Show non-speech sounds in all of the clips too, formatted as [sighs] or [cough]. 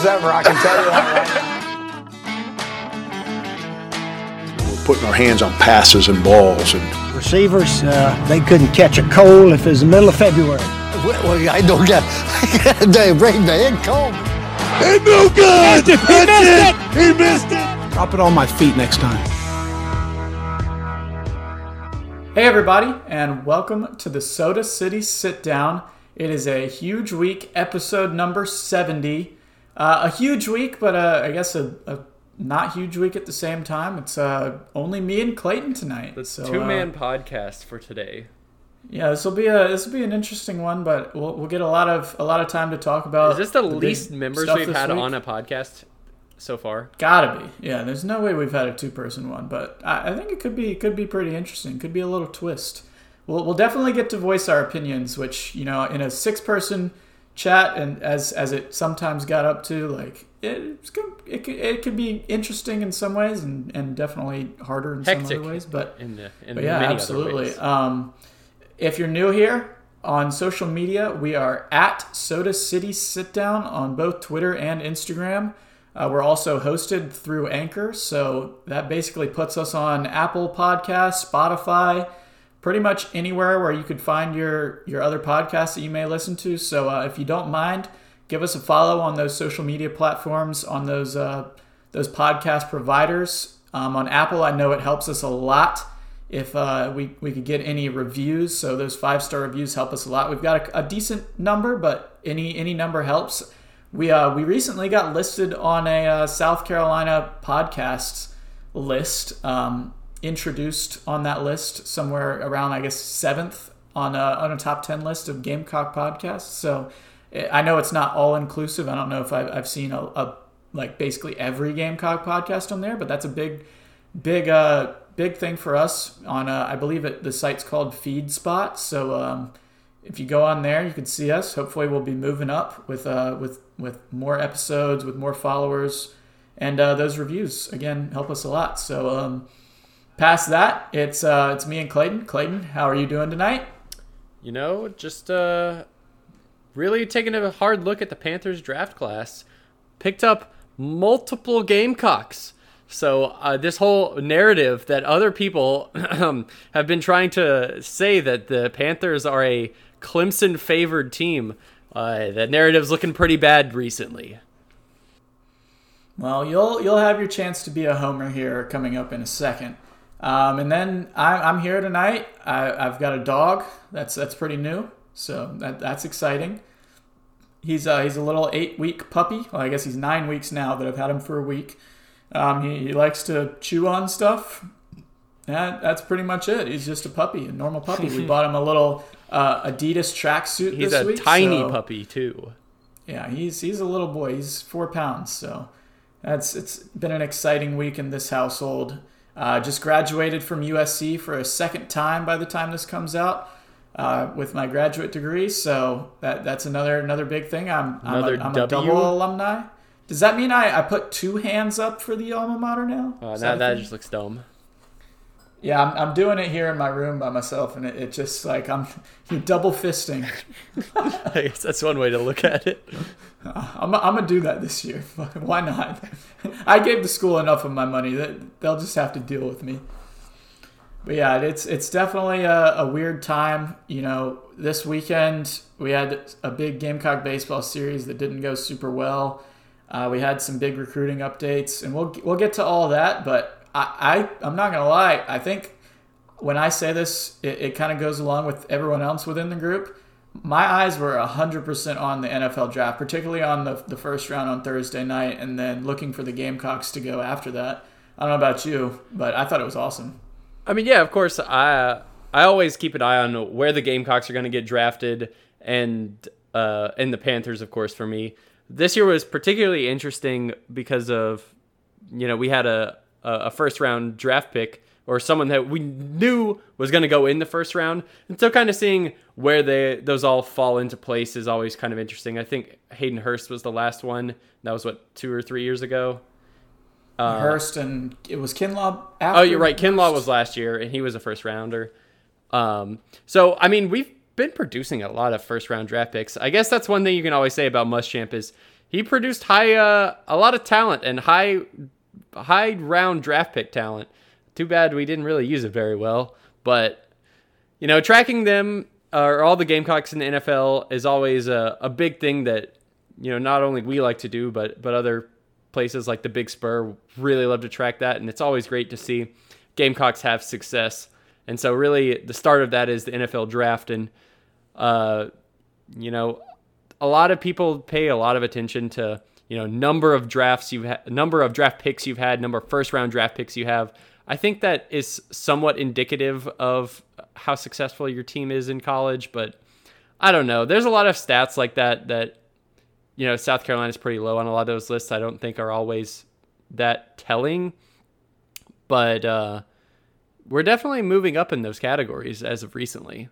as ever. I can tell you that. We're putting our hands on passes and balls and Receivers, uh, they couldn't catch a cold if it was the middle of February. Well, I don't get. I got a brain man cold. Hey, no good! He missed it! He missed it! Drop it on my feet next time. Hey, everybody, and welcome to the Soda City Sit Down. It is a huge week, episode number 70. Uh, a huge week, but uh, I guess a, a not huge week at the same time. It's uh, only me and Clayton tonight. The so, two man uh, podcast for today. yeah, this will be a this will be an interesting one, but we'll, we'll get a lot of a lot of time to talk about. Is this the, big least members we've had week. on a podcast so far? Gotta be. Yeah, there's no way we've had a two person one, but I, I think it could be could be pretty interesting. Could be a little twist. We'll, we'll definitely get to voice our opinions, which you know, in a six person chat, and as as it sometimes got up to, like it's good, it could, it could be interesting in some ways, and, and definitely harder in Hectic some other ways. But in the in but yeah, many absolutely. other ways. Um, if you're new here on social media, we are at Soda City Sit Down on both Twitter and Instagram. Uh, we're also hosted through Anchor, so that basically puts us on Apple Podcasts, Spotify, pretty much anywhere where you could find your your other podcasts that you may listen to. So uh, if you don't mind, give us a follow on those social media platforms, on those uh, those podcast providers. Um, on Apple, I know it helps us a lot if uh, we, we could get any reviews. So those five star reviews help us a lot. We've got a, a decent number, but any any number helps. We uh, we recently got listed on a uh, South Carolina podcasts list, um, introduced on that list somewhere around I guess seventh on a, on a top ten list of Gamecock podcasts. So eh, I know it's not all inclusive. I don't know if I've, I've seen a, a like basically every Gamecock podcast on there, but that's a big big uh big thing for us on uh, I believe it the site's called FeedSpot. So um, if you go on there, you can see us. Hopefully, we'll be moving up with uh, with with more episodes, with more followers, and uh, those reviews again help us a lot. So um, past that, it's uh, it's me and Clayton. Clayton, how are you doing tonight? You know, just uh, really taking a hard look at the Panthers draft class. Picked up multiple Gamecocks. So uh, this whole narrative that other people [clears throat] have been trying to say that the Panthers are a Clemson favored team, uh, that narrative's looking pretty bad recently. Well, you'll you'll have your chance to be a homer here coming up in a second. Um, and then I, I'm here tonight. I, I've got a dog. That's that's pretty new, so that that's exciting. He's uh, he's a little eight week puppy. Well, I guess he's nine weeks now, but I've had him for a week. Um, he, he likes to chew on stuff. That, that's pretty much it. He's just a puppy, a normal puppy. we [laughs] bought him a little uh, Adidas tracksuit He's a week. tiny so- puppy too. yeah, he's he's a little boy. He's four pounds, so that's it's been an exciting week in this household. Uh, just graduated from USC for a second time by the time this comes out uh, with my graduate degree. So that that's another another big thing. I'm Another I'm, a, I'm a double alumni. Does that mean I, I put two hands up for the alma mater now? Uh, now a that just looks dumb. Yeah, I'm, I'm doing it here in my room by myself, and it, it just like I'm [laughs] you're double fisting. [laughs] I guess that's one way to look at it. I'm, I'm gonna do that this year. [laughs] Why not? I gave the school enough of my money that they'll just have to deal with me. But yeah, it's it's definitely a, a weird time. You know, this weekend we had a big Gamecock baseball series that didn't go super well. Uh, we had some big recruiting updates, and we'll we'll get to all that. But I, I I'm not gonna lie. I think when I say this, it, it kind of goes along with everyone else within the group. My eyes were 100% on the NFL draft, particularly on the, the first round on Thursday night, and then looking for the Gamecocks to go after that. I don't know about you, but I thought it was awesome. I mean, yeah, of course. I I always keep an eye on where the Gamecocks are going to get drafted, and uh, and the Panthers, of course, for me. This year was particularly interesting because of, you know, we had a a first round draft pick or someone that we knew was going to go in the first round, and so kind of seeing where they those all fall into place is always kind of interesting. I think Hayden Hurst was the last one. That was what two or three years ago. Hurst and it was Kinlaw. After Uh, Oh, you're right. Kinlaw Hurst? was last year, and he was a first rounder. Um, so I mean, we've been producing a lot of first round draft picks. I guess that's one thing you can always say about Muschamp is he produced high uh, a lot of talent and high high round draft pick talent. Too bad we didn't really use it very well, but you know, tracking them or all the Gamecocks in the NFL is always a, a big thing that you know not only we like to do, but but other places like the Big Spur really love to track that, and it's always great to see Gamecocks have success. And so, really, the start of that is the NFL draft, and uh, you know, a lot of people pay a lot of attention to you know number of drafts you've had, number of draft picks you've had, number of first round draft picks you have. I think that is somewhat indicative of how successful your team is in college, but I don't know. There's a lot of stats like that that you know South Carolina's pretty low on a lot of those lists. I don't think are always that telling, but uh, we're definitely moving up in those categories as of recently.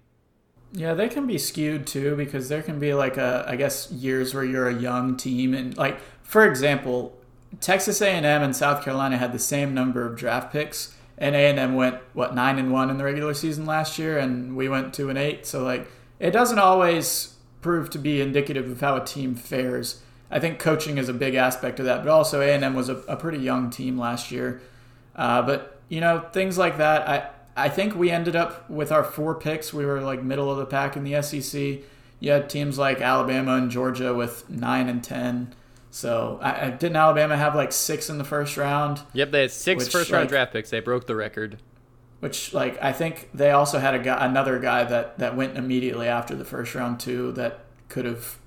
Yeah, they can be skewed too because there can be like a I guess years where you're a young team and like for example, Texas A&M and South Carolina had the same number of draft picks and A&M went what 9 and 1 in the regular season last year and we went 2 and 8. So like it doesn't always prove to be indicative of how a team fares. I think coaching is a big aspect of that, but also A&M was a, a pretty young team last year. Uh, but you know things like that. I I think we ended up with our four picks. We were like middle of the pack in the SEC. You had teams like Alabama and Georgia with nine and ten. So I, I didn't Alabama have like six in the first round. Yep, they had six Which, first round like- draft picks. They broke the record. Which like I think they also had a guy, another guy that that went immediately after the first round too that could have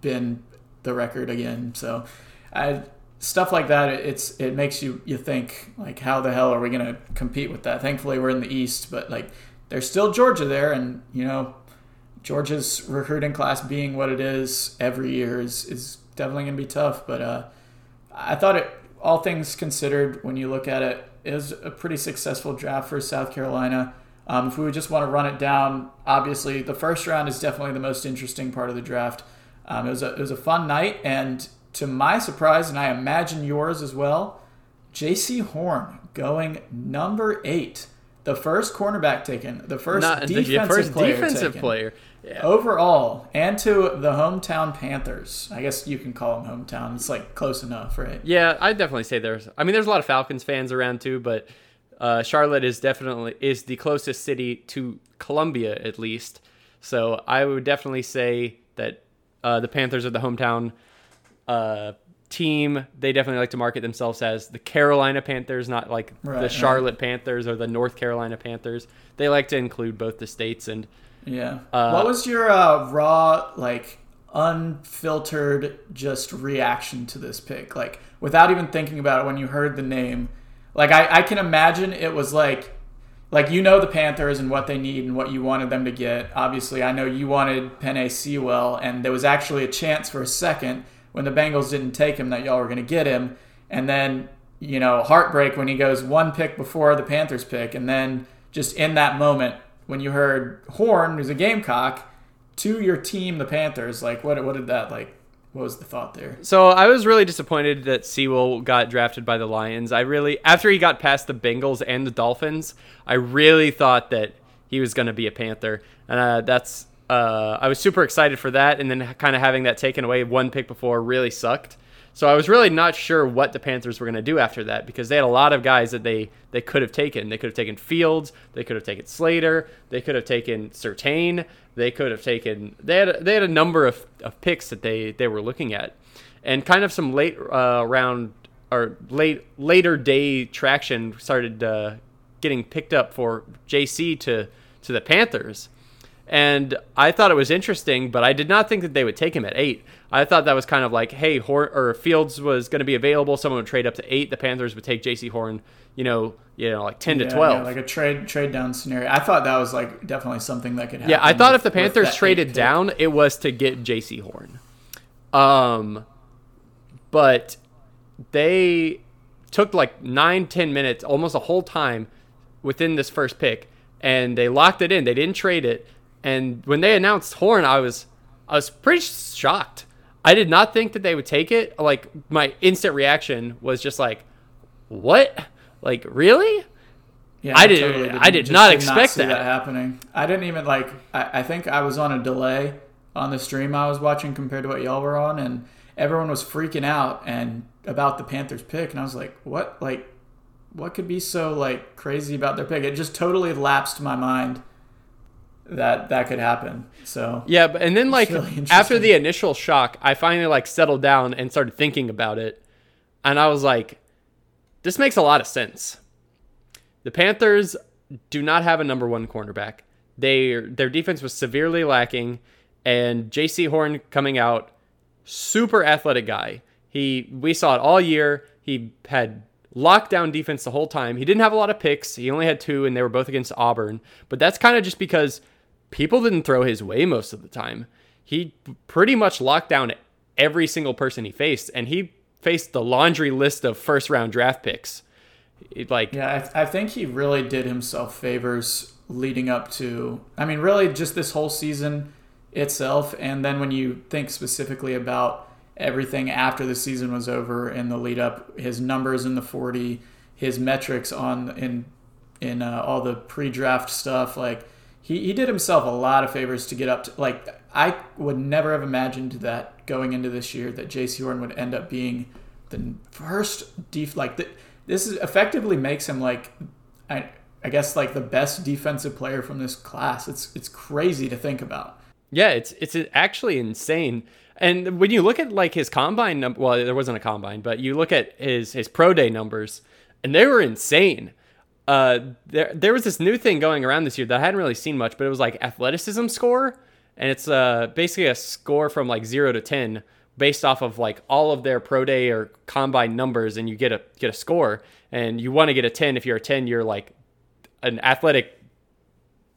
been the record again. So I stuff like that it- it's it makes you you think like how the hell are we going to compete with that? Thankfully we're in the East, but like there's still Georgia there and you know Georgia's recruiting class being what it is every year is is definitely going to be tough, but uh I thought it all things considered when you look at it was a pretty successful draft for South Carolina. Um, if we would just want to run it down, obviously the first round is definitely the most interesting part of the draft. Um, it was a it was a fun night, and to my surprise, and I imagine yours as well, J.C. Horn going number eight, the first cornerback taken, the first Not the defensive first player defensive taken player. Yeah. overall, and to the hometown Panthers. I guess you can call them hometown. It's like close enough, right? Yeah, I'd definitely say there's. I mean, there's a lot of Falcons fans around too, but uh, Charlotte is definitely is the closest city to Columbia, at least. So I would definitely say that uh, the Panthers are the hometown uh, team. They definitely like to market themselves as the Carolina Panthers, not like Right, the right. Charlotte Panthers or the North Carolina Panthers. They like to include both the states and. Yeah. Uh, what was your uh, raw, like, unfiltered, just reaction to this pick? Like, without even thinking about it, when you heard the name, like, I, I can imagine it was like, like you know the Panthers and what they need and what you wanted them to get. Obviously, I know you wanted Penei Sewell, and there was actually a chance for a second when the Bengals didn't take him that y'all were going to get him, and then you know heartbreak when he goes one pick before the Panthers pick, and then just in that moment when you heard Horn, who's a Gamecock, to your team, the Panthers, like what what did that like? What was the thought there? So I was really disappointed that Sewell got drafted by the Lions. I really, after he got past the Bengals and the Dolphins, I really thought that he was going to be a Panther, and uh, that's. Uh, I was super excited for that, and then kind of having that taken away one pick before really sucked. So I was really not sure what the Panthers were going to do after that because they had a lot of guys that they they could have taken. They could have taken Fields, they could have taken Slater, they could have taken Surtain, they could have taken they had they had a number of, of picks that they they were looking at, and kind of some late uh, round or late later day traction started uh, getting picked up for JC to to the Panthers. And I thought it was interesting, but I did not think that they would take him at eight. I thought that was kind of like, hey, Hor- or Fields was going to be available. Someone would trade up to eight. The Panthers would take J.C. Horn, you know, you know, like ten Yeah, to twelve. yeah, like a trade trade down scenario. I thought that was like definitely something that could happen. Yeah, I thought if the with- with Panthers traded down, it was to get J.C. Horn. Um, but they took like nine, ten minutes, almost a whole time within this first pick, and they locked it in. They didn't trade it. And when they announced Horn, I was, I was pretty shocked. I did not think that they would take it. Like my instant reaction was just like, "What? Like really?" Yeah, I did- I did not expect see that. happening. I didn't even like. I, I think I was on a delay on the stream I was watching compared to what y'all were on, and everyone was freaking out and about the Panthers pick, and I was like, what? Like, what could be so like crazy about their pick? It just totally lapsed my mind that that could happen. So Yeah, but and then like really after the initial shock, I finally like settled down and started thinking about it, and I was like, this makes a lot of sense. The Panthers do not have a number one cornerback. They their defense was severely lacking, and J.C. Horn coming out, super athletic guy. He we saw it all year. He had lockdown defense the whole time. He didn't have a lot of picks. He only had two, and they were both against Auburn. But that's kind of just because people didn't throw his way most of the time. He pretty much locked down every single person he faced, and he faced the laundry list of first round draft picks. Like Yeah, I, I think he really did himself favors leading up to. I mean, really, just this whole season itself, and then when you think specifically about everything after the season was over and the lead up, his numbers in the forty, his metrics on in in uh, all the pre-draft stuff, like he, he did himself a lot of favors to get up to like I would never have imagined that going into this year that J.C. Horn would end up being the first def like the, this is effectively makes him like I I guess like the best defensive player from this class. It's it's crazy to think about. Yeah, it's it's actually insane. And when you look at like his combine well, there wasn't a combine, but you look at his his pro day numbers, and they were insane. Uh, there there was this new thing going around this year that I hadn't really seen much, but it was like athleticism score, and it's uh basically a score from like zero to ten based off of like all of their pro day or combine numbers, and you get a get a score, and you want to get a ten. If you're a ten, you're like an athletic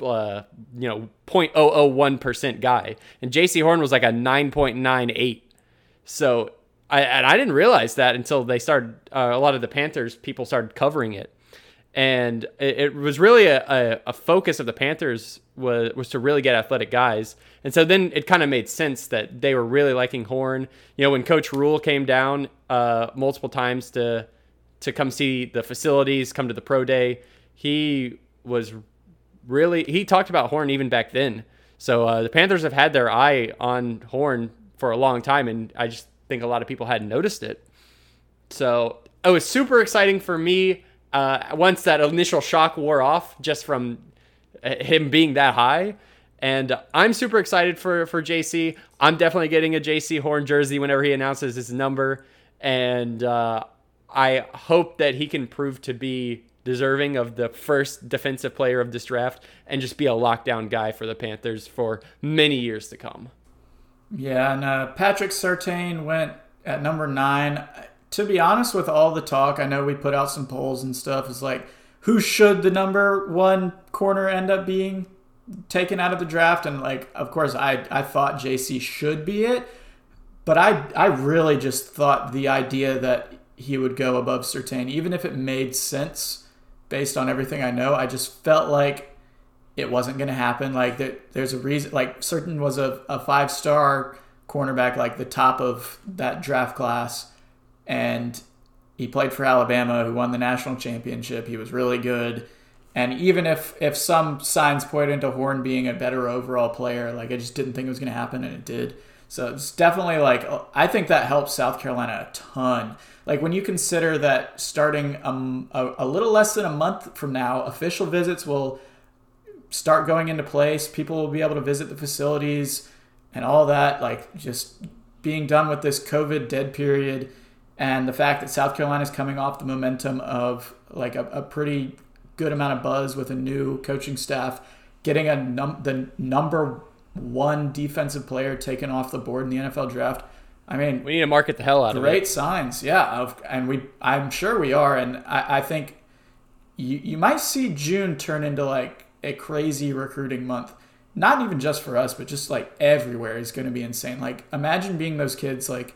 uh, you know, 0.001% guy. And JC Horn was like a 9.98. So, I, and I didn't realize that until they started, uh, a lot of the Panthers people started covering it. And it, it was really a, a, a focus of the Panthers was, was to really get athletic guys. And so then it kind of made sense that they were really liking Horn. You know, when Coach Rhule came down uh, multiple times to, to come see the facilities, come to the pro day, he was really he talked about Horn even back then. So uh, the Panthers have had their eye on Horn for a long time, and I just think a lot of people hadn't noticed it. So it was super exciting for me uh, once that initial shock wore off, just from uh, him being that high. And I'm super excited for for JC. I'm definitely getting a JC Horn jersey whenever he announces his number, and uh, I hope that he can prove to be deserving of the first defensive player of this draft and just be a lockdown guy for the Panthers for many years to come. Yeah, and uh, Patrick Surtain went at number nine. To be honest, with all the talk, I know we put out some polls and stuff. It's like, who should the number one corner end up being taken out of the draft? And like, of course, I I thought JC should be it, but I I really just thought the idea that he would go above Surtain, even if it made sense based on everything I know, I just felt like it wasn't going to happen. Like that, there's a reason. Like Surtain was a, a five star cornerback, like the top of that draft class, and he played for Alabama, who won the national championship. He was really good. And even if if some signs pointed to Horn being a better overall player, like I just didn't think it was going to happen, and it did. So it's definitely like I think that helps South Carolina a ton. Like when you consider that starting a, a little less than a month from now, official visits will start going into place. People will be able to visit the facilities and all that. Like just being done with this COVID dead period, and the fact that South Carolina is coming off the momentum of like a, a pretty good amount of buzz with a new coaching staff, getting a num- the number one defensive player taken off the board in the NFL draft. I mean, We need to market the hell out of it. great signs, yeah. Of, and we, I'm sure we are, and I, I think you you might see June turn into like a crazy recruiting month. Not even just for us, but just like everywhere is going to be insane. Like imagine being those kids. Like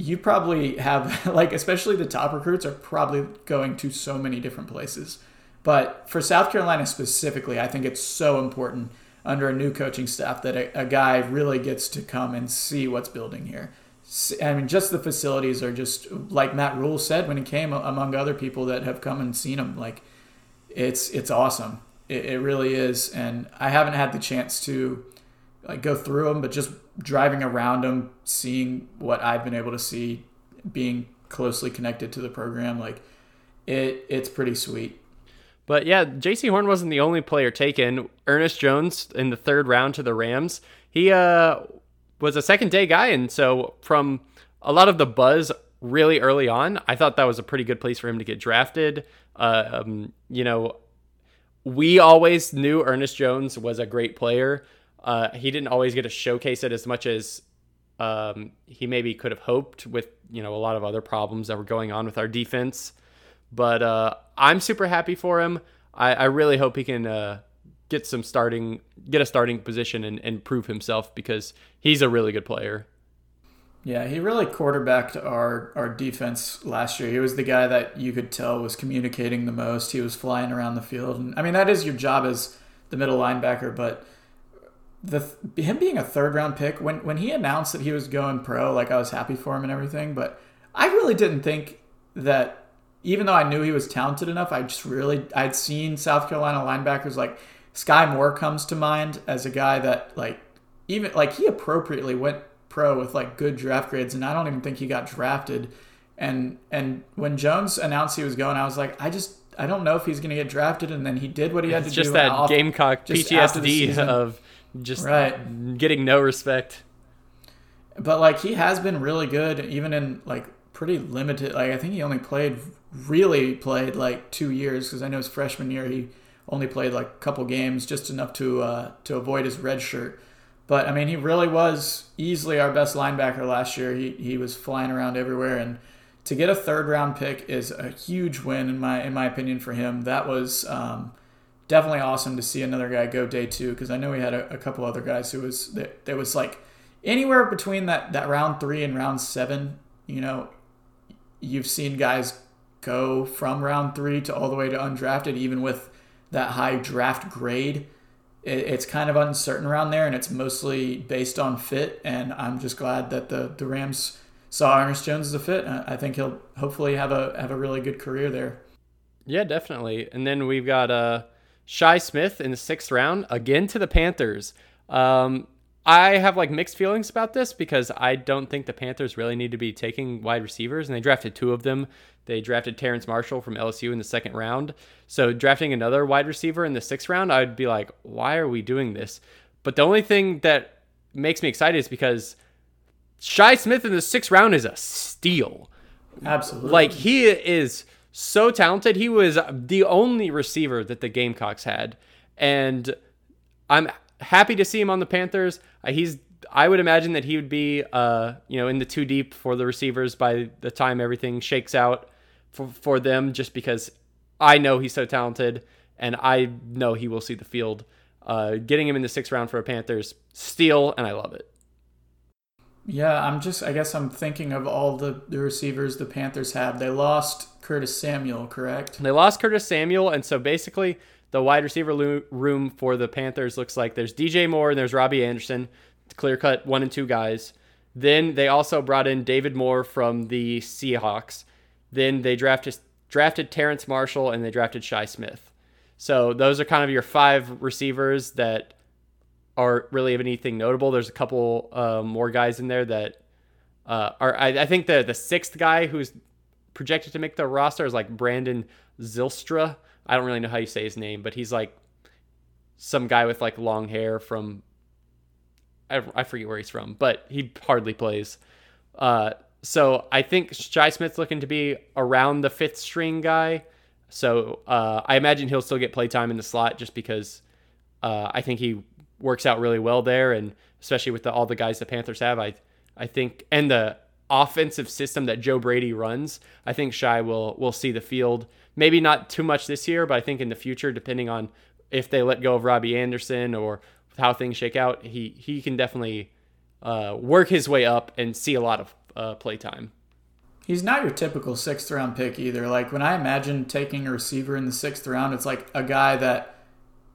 you probably have [laughs] like especially the top recruits are probably going to so many different places. But for South Carolina specifically, I think it's so important under a new coaching staff that a, a guy really gets to come and see what's building here. I mean, just the facilities are just like Matt Rhule said when he came, among other people that have come and seen him. Like, it's it's awesome. It, it really is, and I haven't had the chance to like go through them, but just driving around them, seeing what I've been able to see, being closely connected to the program, like it it's pretty sweet. But yeah, J.C. Horn wasn't the only player taken. Ernest Jones in the third round to the Rams. He uh, was a second day guy, and so from a lot of the buzz really early on, I thought that was a pretty good place for him to get drafted. Uh, um, you know, we always knew Ernest Jones was a great player. Uh, he didn't always get to showcase it as much as um, he maybe could have hoped with you know a lot of other problems that were going on with our defense. But uh, I'm super happy for him. I, I really hope he can uh, get some starting, get a starting position and, and prove himself because he's a really good player. Yeah, he really quarterbacked our our defense last year. He was the guy that you could tell was communicating the most. He was flying around the field, and I mean that is your job as the middle linebacker. But the him being a third round pick when when he announced that he was going pro, like I was happy for him and everything. But I really didn't think that even though I knew he was talented enough, I just really I'd seen South Carolina linebackers like Skai Moore comes to mind as a guy that like even like he appropriately went pro with like good draft grades, and I don't even think he got drafted. And and when Jones announced he was going, I was like, I just I don't know if he's going to get drafted. And then he did what he had it's to just do. Just that off, Gamecock PTSD of just right. getting no respect. But like he has been really good, even in like pretty limited. Like I think he only played really played like two years because I know his freshman year he only played like a couple games, just enough to uh, to avoid his red shirt. But I mean, he really was easily our best linebacker last year. He he was flying around everywhere, and to get a third round pick is a huge win in my in my opinion for him. That was um, definitely awesome to see another guy go day two because I know we had a, a, couple other guys who was that there was like anywhere between that that round three and round seven. You know, you've seen guys go from round three to all the way to undrafted, even with that high draft grade it's kind of uncertain around there, and it's mostly based on fit. And I'm just glad that the the Rams saw Ernest Jones as a fit. I think he'll hopefully have a have a really good career there. Yeah, definitely. And then we've got uh, Shi Smith in the sixth round again to the Panthers. Um, I have like mixed feelings about this because I don't think the Panthers really need to be taking wide receivers, and they drafted two of them they drafted Terrace Marshall from LSU in the second round. So drafting another wide receiver in the sixth round, I'd be like, why are we doing this? But the only thing that makes me excited is because Shi Smith in the sixth round is a steal. Absolutely. Like he is so talented. He was the only receiver that the Gamecocks had. And I'm happy to see him on the Panthers. Uh, he's I would imagine that he would be, uh, you know, in the two deep for the receivers by the time everything shakes out for, for them just because I know he's so talented and I know he will see the field. Uh, getting him in the sixth round for a Panthers steal, and I love it. Yeah, I'm just, I guess I'm thinking of all the, the receivers the Panthers have. They lost Curtis Samuel, correct? They lost Curtis Samuel, and so basically the wide receiver lo- room for the Panthers looks like there's DJ Moore and there's Robbie Anderson, clear cut one and two guys. Then they also brought in David Moore from the Seahawks. Then they drafted drafted Terrace Marshall and they drafted Shi Smith. So those are kind of your five receivers that are really of anything notable. There's a couple uh, more guys in there that uh, are. I, I, think the the sixth guy who's projected to make the roster is like Brandon Zylstra. I don't really know how you say his name, but he's like some guy with like long hair from. I, I forget where he's from, but he hardly plays. Uh, so I think Shi Smith's looking to be around the fifth string guy. So uh, I imagine he'll still get play time in the slot just because uh, I think he works out really well there, and especially with the, all the guys the Panthers have, I I think and the offensive system that Joe Brady runs, I think Shi will will see the field. Maybe not too much this year, but I think in the future, depending on if they let go of Robbie Anderson or how things shake out, he he can definitely uh, work his way up and see a lot of uh, playtime. He's not your typical sixth round pick either. Like when I imagine taking a receiver in the sixth round, it's like a guy that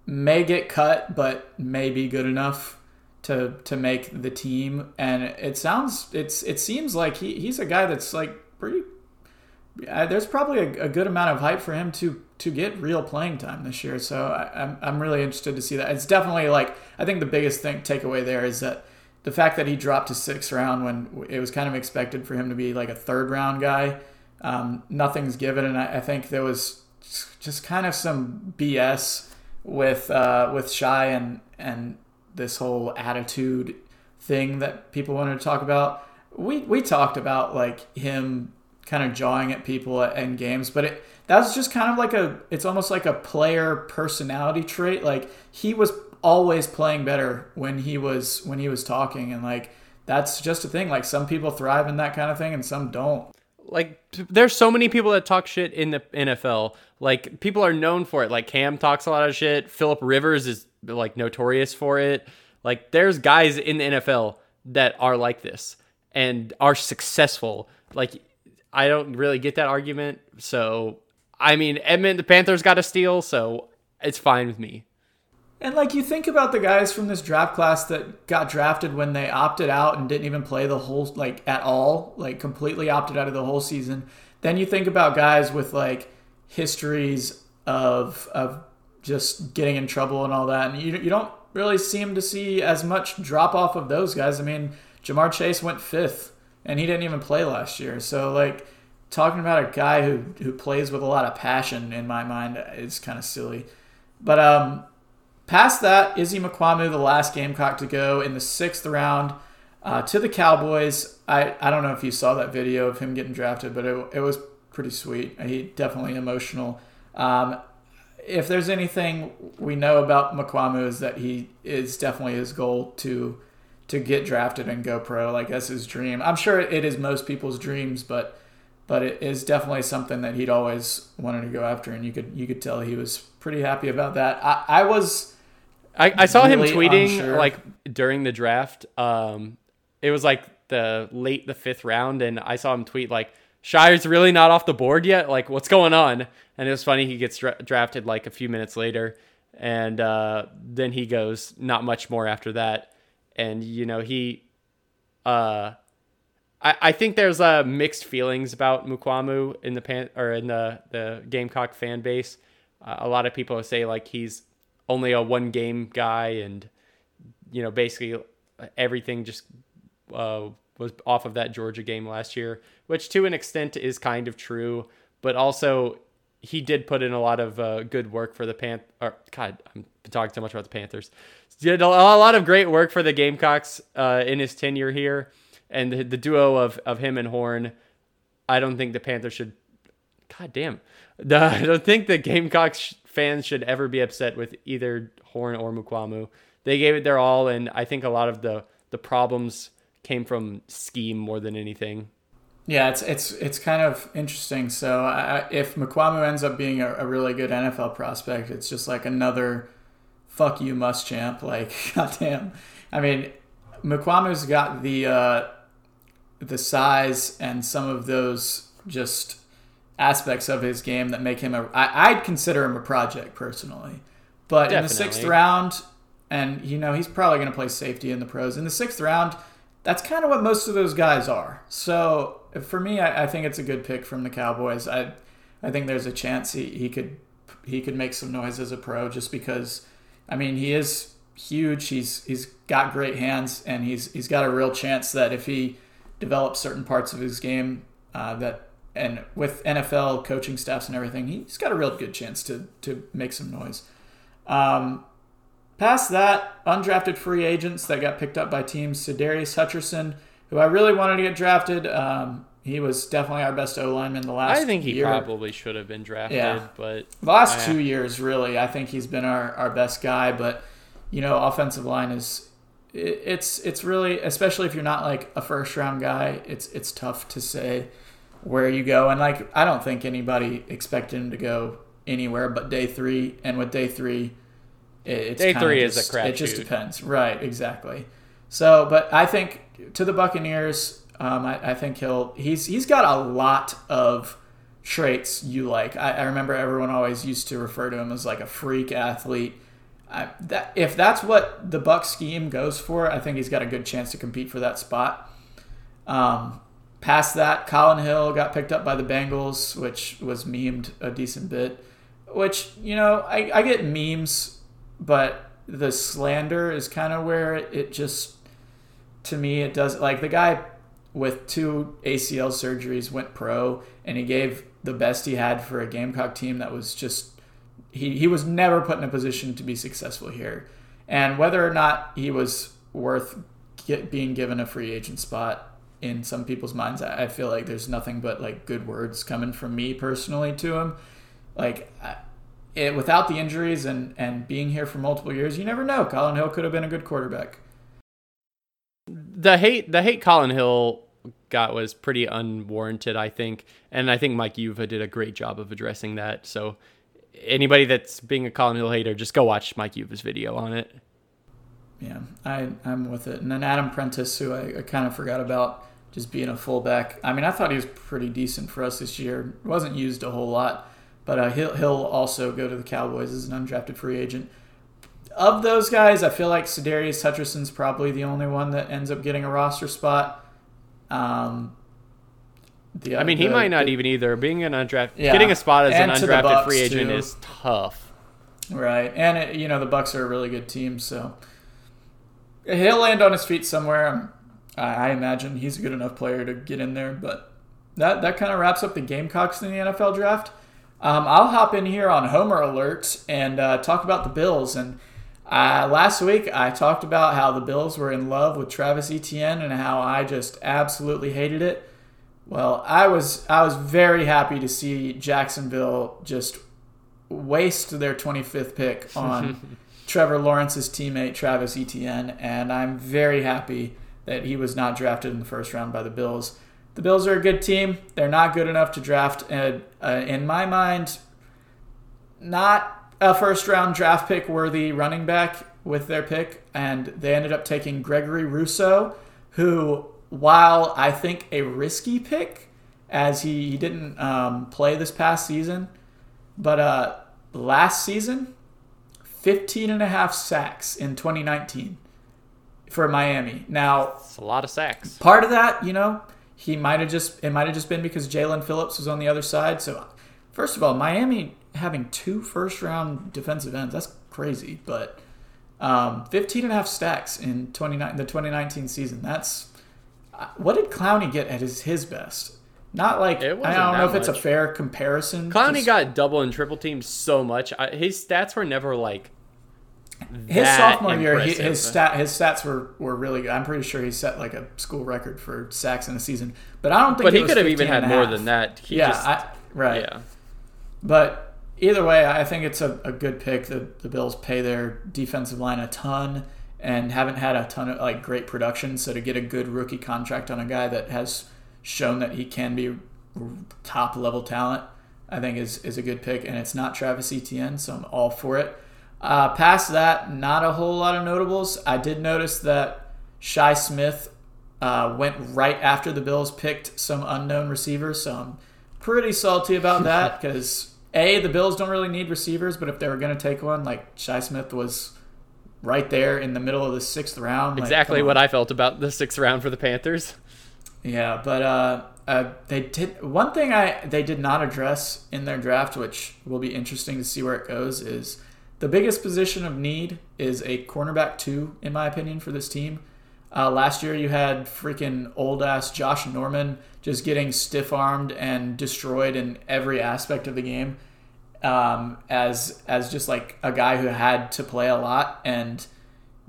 may get cut, but may be good enough to to make the team. And it sounds it's it seems like he, he's a guy that's like pretty. Uh, there's probably a, a, good amount of hype for him to to get real playing time this year. So I, I'm I'm really interested to see that. It's definitely like I think the biggest thing takeaway there is that the fact that he dropped to sixth round when it was kind of expected for him to be like a third round guy. Um, nothing's given, and I, I think there was just kind of some BS with uh, with Shi and and this whole attitude thing that people wanted to talk about. We we talked about like him kind of jawing at people at in games, but it that was just kind of like a it's almost like a player personality trait. Like he was always playing better when he was when he was talking and like that's just a thing. Like some people thrive in that kind of thing and some don't. Like there's so many people that talk shit in the NFL. Like people are known for it. Like Cam talks a lot of shit. Philip Rivers is like notorious for it. Like there's guys in the NFL that are like this and are successful. Like I don't really get that argument. So I mean, Edmund the Panthers got a steal, so it's fine with me. And like you think about the guys from this draft class that got drafted when they opted out and didn't even play the whole like at all, like completely opted out of the whole season. Then you think about guys with like histories of of just getting in trouble and all that, and you you don't really seem to see as much drop off of those guys. I mean, Ja'Marr Chase went fifth, and he didn't even play last year. So like talking about a guy who who plays with a lot of passion in my mind is kind of silly. But um Past that, Izzy Mukuamu, the last Gamecock to go in the sixth round uh, to the Cowboys. I, I don't know if you saw that video of him getting drafted, but it, it was pretty sweet. He definitely emotional. Um, if there's anything we know about Mukuamu is that he is definitely his goal to to get drafted and go pro. Like that's his dream. I'm sure it is most people's dreams, but but it is definitely something that he'd always wanted to go after, and you could you could tell he was pretty happy about that. I, I was I, I saw really him tweeting unsure. like during the draft. Um, it was like the late the fifth round, and I saw him tweet like Shire's really not off the board yet. Like, what's going on? And it was funny. He gets dra- drafted like a few minutes later, and uh, then he goes not much more after that. And you know he, uh, I, I think there's uh, mixed feelings about Mukuamu in the pan or in the the Gamecock fan base. Uh, a lot of people say like he's only a one game guy and you know basically everything just uh, was off of that Georgia game last year, which to an extent is kind of true, but also he did put in a lot of uh, good work for the Pan. Or God, I'm talking too much about the Panthers. Did a lot of great work for the Gamecocks uh, in his tenure here, and the, the, duo of of him and Horn. I don't think the Panthers should. God damn, [laughs] I don't think the Gamecocks fans should ever be upset with either Horn or Mukuamu. They gave it their all, and I think a lot of the the problems came from scheme more than anything. Yeah, it's it's it's kind of interesting. So I, if Mukuamu ends up being a, a, really good NFL prospect, it's just like another fuck you Muschamp. Like [laughs] goddamn, I mean, Mukuamu's got the uh, the size and some of those just aspects of his game that make him a. I, I'd consider him a project personally, but Definitely. in the sixth round, and you know he's probably going to play safety in the pros. In the sixth round, that's kind of what most of those guys are. So for me, I, I think it's a good pick from the Cowboys. I I think there's a chance he, he could he could make some noise as a pro just because I mean he is huge. He's he's got great hands and he's he's got a real chance that if he develops certain parts of his game uh, that and with NFL coaching staffs and everything, he's got a real good chance to to make some noise. Um, past that, undrafted free agents that got picked up by teams, Sadarius Hutcherson, who I really wanted to get drafted. Um, he was definitely our best O lineman the last. I think he year. probably should have been drafted, yeah. but the last two years, really, I think he's been our, our best guy. But you know, offensive line is it's it's really especially if you're not like a first round guy, it's it's tough to say where you go. And like, I don't think anybody expected him to go anywhere but day three. And with day three, it's day three just, is a crap. It just depends, right? Exactly. So, but I think to the Buccaneers, um, I, I, think he'll he's he's got a lot of traits you like. I, I, remember everyone always used to refer to him as like a freak athlete. I, that if that's what the Buck scheme goes for, I think he's got a good chance to compete for that spot. Um, Past that, Collin Hill got picked up by the Bengals, which was memed a decent bit. which you know I, I get memes, but the slander is kind of where it, just to me it does like the guy with two ACL surgeries went pro and he gave the best he had for a Gamecock team that was just he, he was never put in a position to be successful here. And whether or not he was worth get, being given a free agent spot in some people's minds, I, I feel like there's nothing but like good words coming from me personally to him. Like it, without the injuries and and being here for multiple years, you never know. Collin Hill could have been a good quarterback. The hate the hate Collin Hill got was pretty unwarranted, I think, and I think Mike Uva did a great job of addressing that. So anybody that's being a Collin Hill hater, just go watch Mike Uva's video on it. Yeah, I I'm with it. And then Adam Prentice, who I, I kind of forgot about, just being a fullback. I mean, I thought he was pretty decent for us this year. wasn't used a whole lot, but uh, he'll he'll also go to the Cowboys as an undrafted free agent. Of those guys, I feel like Sadarius Hutcherson's probably the only one that ends up getting a roster spot. Um, the, I mean, he might not the, even either. Being an undrafted, yeah. getting a spot as and an undrafted free agent too. is tough. Right, and it, you know the Bucks are a really good team, so he'll land on his feet somewhere. I imagine he's a good enough player to get in there. But that that kind of wraps up the Gamecocks in the NFL draft. Um, I'll hop in here on Homer Alert and uh, talk about the Bills. And uh, last week I talked about how the Bills were in love with Travis Etienne and how I just absolutely hated it. Well, I was I was very happy to see Jacksonville just waste their 25th pick on [laughs] Trevor Lawrence's teammate Travis Etienne, and I'm very happy that he was not drafted in the first round by the Bills. The Bills are a good team. They're not good enough to draft, a, a, in my mind, not a first round draft pick worthy running back with their pick, and they ended up taking Gregory Rousseau, who while I think a risky pick, as he, he didn't um, play this past season, but uh, last season, 15 and a half sacks in 2019 for Miami. Now, it's a lot of sacks. Part of that, you know, he might have just it might have just been because Jaelan Phillips was on the other side. So, first of all, Miami having two first round defensive ends, that's crazy. But um, 15 and a half stacks in 29, the 2019 season, that's what did Clowney get at his his best? Not like I don't know if much. it's a fair comparison. Clowney got double and triple teams so much. I, his stats were never like his sophomore year. He, his stat his stats were, were really good. I'm pretty sure he set like a school record for sacks in a season. But I don't think. But he could have even had more than that. He yeah, just, I, right. Yeah. But either way, I think it's a, a good pick. The the Bills pay their defensive line a ton and haven't had a ton of like great production. So to get a good rookie contract on a guy that has shown that he can be top level talent, I think is is a good pick. And it's not Travis Etienne, so I'm all for it. Uh, past that, not a whole lot of notables. I did notice that Shi Smith uh, went right after the Bills picked some unknown receivers, so I'm pretty salty about [laughs] that because a the Bills don't really need receivers, but if they were going to take one, like Shi Smith was right there in the middle of the sixth round. Exactly like, what I felt about the sixth round for the Panthers. Yeah, but uh, uh, they did one thing I they did not address in their draft, which will be interesting to see where it goes. Is the biggest position of need is a cornerback two, in my opinion, for this team. Uh, last year you had freaking old ass Josh Norman just getting stiff armed and destroyed in every aspect of the game um, as as just like a guy who had to play a lot, and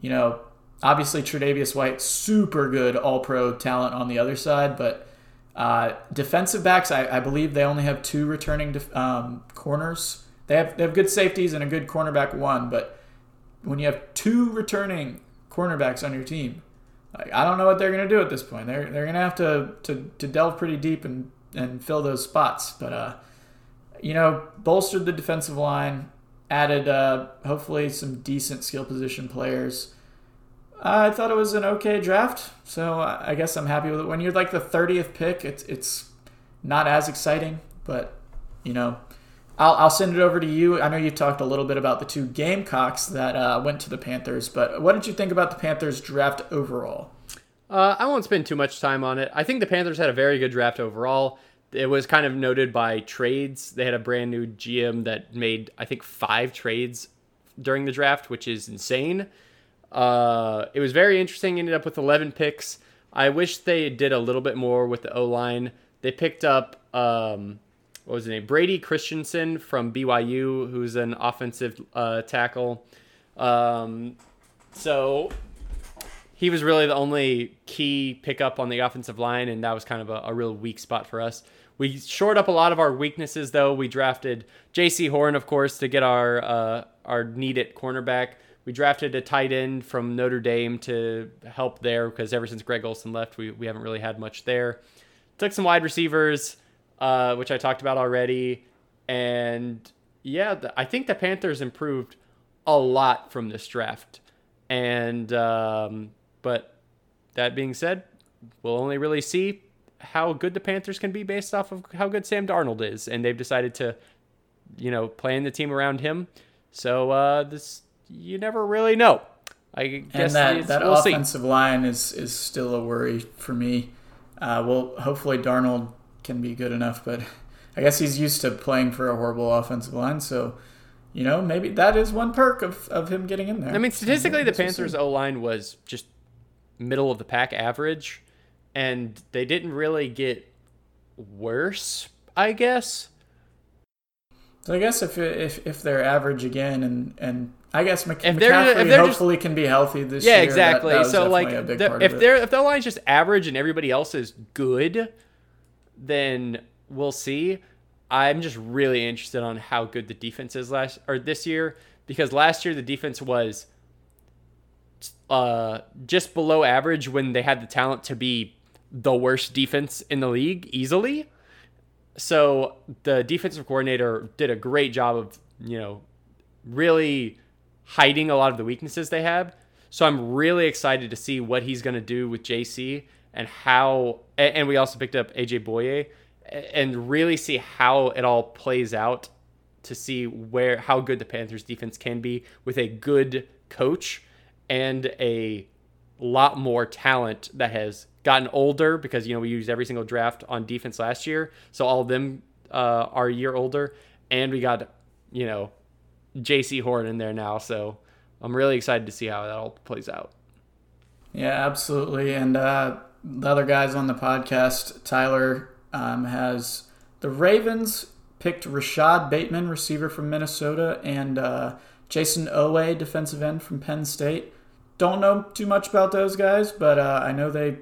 you know, obviously Tre'Davious White, super good All Pro talent on the other side, but uh, defensive backs, I, I, believe they only have two returning def- um, corners. They have they have good safeties and a good cornerback one, but when you have two returning cornerbacks on your team, like, I don't know what they're going to do at this point. They're they're going to have to to to delve pretty deep and and fill those spots, but uh you know, bolstered the defensive line, added uh, hopefully some decent skill position players. I thought it was an okay draft, so I guess I'm happy with it. When you're like the 30th pick, it's it's not as exciting, but you know, I'll, I'll send it over to you. I know you talked a little bit about the two Gamecocks that uh, went to the Panthers, but what did you think about the Panthers draft overall? Uh, I won't spend too much time on it. I think the Panthers had a very good draft overall it was kind of noted by trades. They had a brand new GM that made I think five trades during the draft, which is insane. Uh, it was very interesting. Ended up with 11 picks. I wish they did a little bit more with the O line. They picked up um, what was his name? Brady Christensen from BYU, who's an offensive uh, tackle. Um, so he was really the only key pickup on the offensive line, and that was kind of a, a real weak spot for us. We shored up a lot of our weaknesses, though. We drafted Jaycee Horn, of course, to get our uh, our needed cornerback. We drafted a tight end from Notre Dame to help there because ever since Greg Olsen left, we, we haven't really had much there. Took some wide receivers, uh, which I talked about already. And yeah, the, I think the Panthers improved a lot from this draft. And, um, but that being said, we'll only really see how good the Panthers can be based off of how good Sam Darnold is. And they've decided to, you know, plan the team around him. So uh, this you never really know. I guess and that, that we'll offensive see. line is is still a worry for me. Uh, well, hopefully Darnold can be good enough, but I guess he's used to playing for a horrible offensive line, so you know maybe that is one perk of, of him getting in there. I mean, statistically, the Panthers' O line was just middle of the pack average, and they didn't really get worse, I guess. So I guess if if if they're average again, and and I guess Mc, if they're, McCaffrey if they're hopefully just, can be healthy this yeah, year. Yeah, exactly. That, that so like, the, if they're if the line's just average and everybody else is good, then we'll see. I'm just really interested on how good the defense is last or this year because last year the defense was uh, just below average when they had the talent to be the worst defense in the league easily. So the defensive coordinator did a great job of, you know, really hiding a lot of the weaknesses they have. So I'm really excited to see what he's going to do with Jaycee and how and we also picked up AJ Bouye and really see how it all plays out to see where how good the Panthers defense can be with a good coach and a lot more talent that has gotten older because you know we used every single draft on defense last year, so all of them uh, are a year older, and we got you know Jaycee Horn in there now, so I'm really excited to see how that all plays out. Yeah, absolutely, and uh, the other guys on the podcast, Tyler um, has the Ravens picked Rashod Bateman, receiver from Minnesota, and uh, Jayson Oweh, defensive end from Penn State. Don't know too much about those guys, but uh, I know they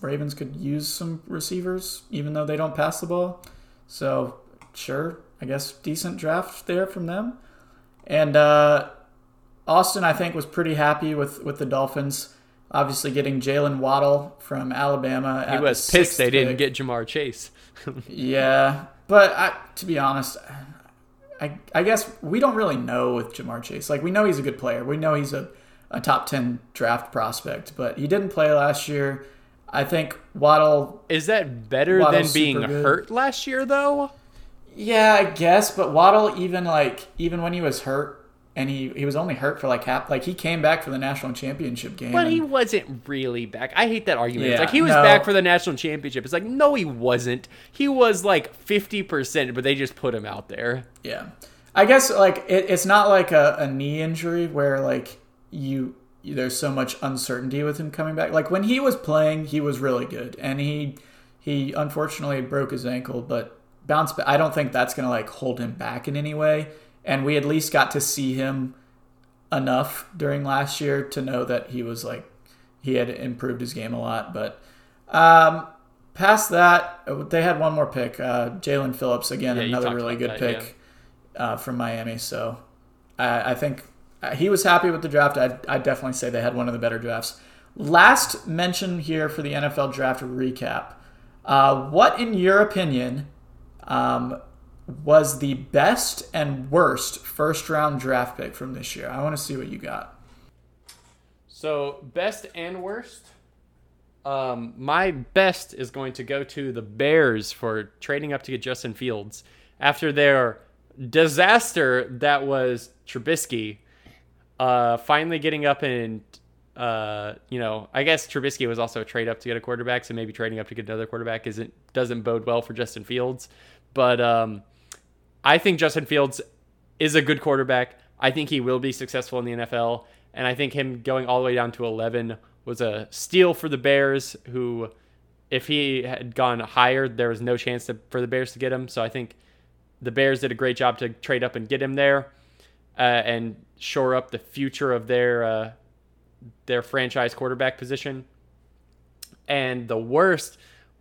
Ravens could use some receivers, even though they don't pass the ball. So sure, I guess decent draft there from them. And uh, Austin, I think, was pretty happy with with the Dolphins. Obviously, getting Jaylen Waddle from Alabama. He was the pissed they pick. didn't get Ja'Marr Chase. [laughs] yeah, but I, to be honest, I I guess we don't really know with Ja'Marr Chase. Like we know he's a good player. We know he's a, a top ten draft prospect, but he didn't play last year. I think Waddle. Is that better Waddle's than being hurt last year though? Yeah, I guess, but Waddle even like even when he was hurt, and he he was only hurt for like half. Like he came back for the national championship game. But he wasn't really back. I hate that argument. It's like he was no. back for the national championship. It's like no, he wasn't. He was like fifty percent, but they just put him out there. Yeah, I guess like it, it's not like a, a knee injury where like you there's so much uncertainty with him coming back. Like when he was playing, he was really good, and he he unfortunately broke his ankle, but bounced back. I don't think that's gonna like hold him back in any way. And we at least got to see him enough during last year to know that he was like he had improved his game a lot. But um, past that, they had one more pick, uh, Jaelan Phillips again, Yeah, another really good that, pick uh, from Miami. So I, I think uh, he was happy with the draft. I'd, I'd definitely say they had one of the better drafts. Last mention here for the NFL draft recap. Uh, what, in your opinion, um, was the best and worst first round draft pick from this year? I want to see what you got. So best and worst. Um, my best is going to go to the Bears for trading up to get Justin Fields after their disaster that was Trubisky. Uh, finally getting up and uh, you know, I guess Trubisky was also a trade up to get a quarterback, so maybe trading up to get another quarterback isn't doesn't bode well for Justin Fields. But um, I think Justin Fields is a good quarterback. I think he will be successful in the NFL, and I think him going all the way down to 11 was a steal for the Bears, who, if he had gone higher, there was no chance to, for the Bears to get him. So I think the Bears did a great job to trade up and get him there, uh, and shore up the future of their uh, their franchise quarterback position. And the worst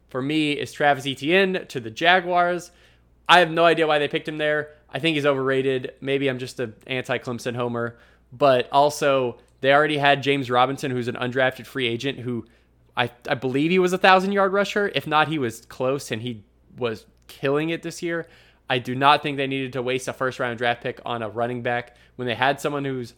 for me is Travis Etienne to the Jaguars. I have no idea why they picked him there. I think he's overrated. Maybe I'm just an anti Clemson homer. But also, they already had James Robinson, who's an undrafted free agent, who I, I believe he was a thousand yard rusher. If not, he was close and he was killing it this year. I do not think they needed to waste a first round draft pick on a running back when they had someone who's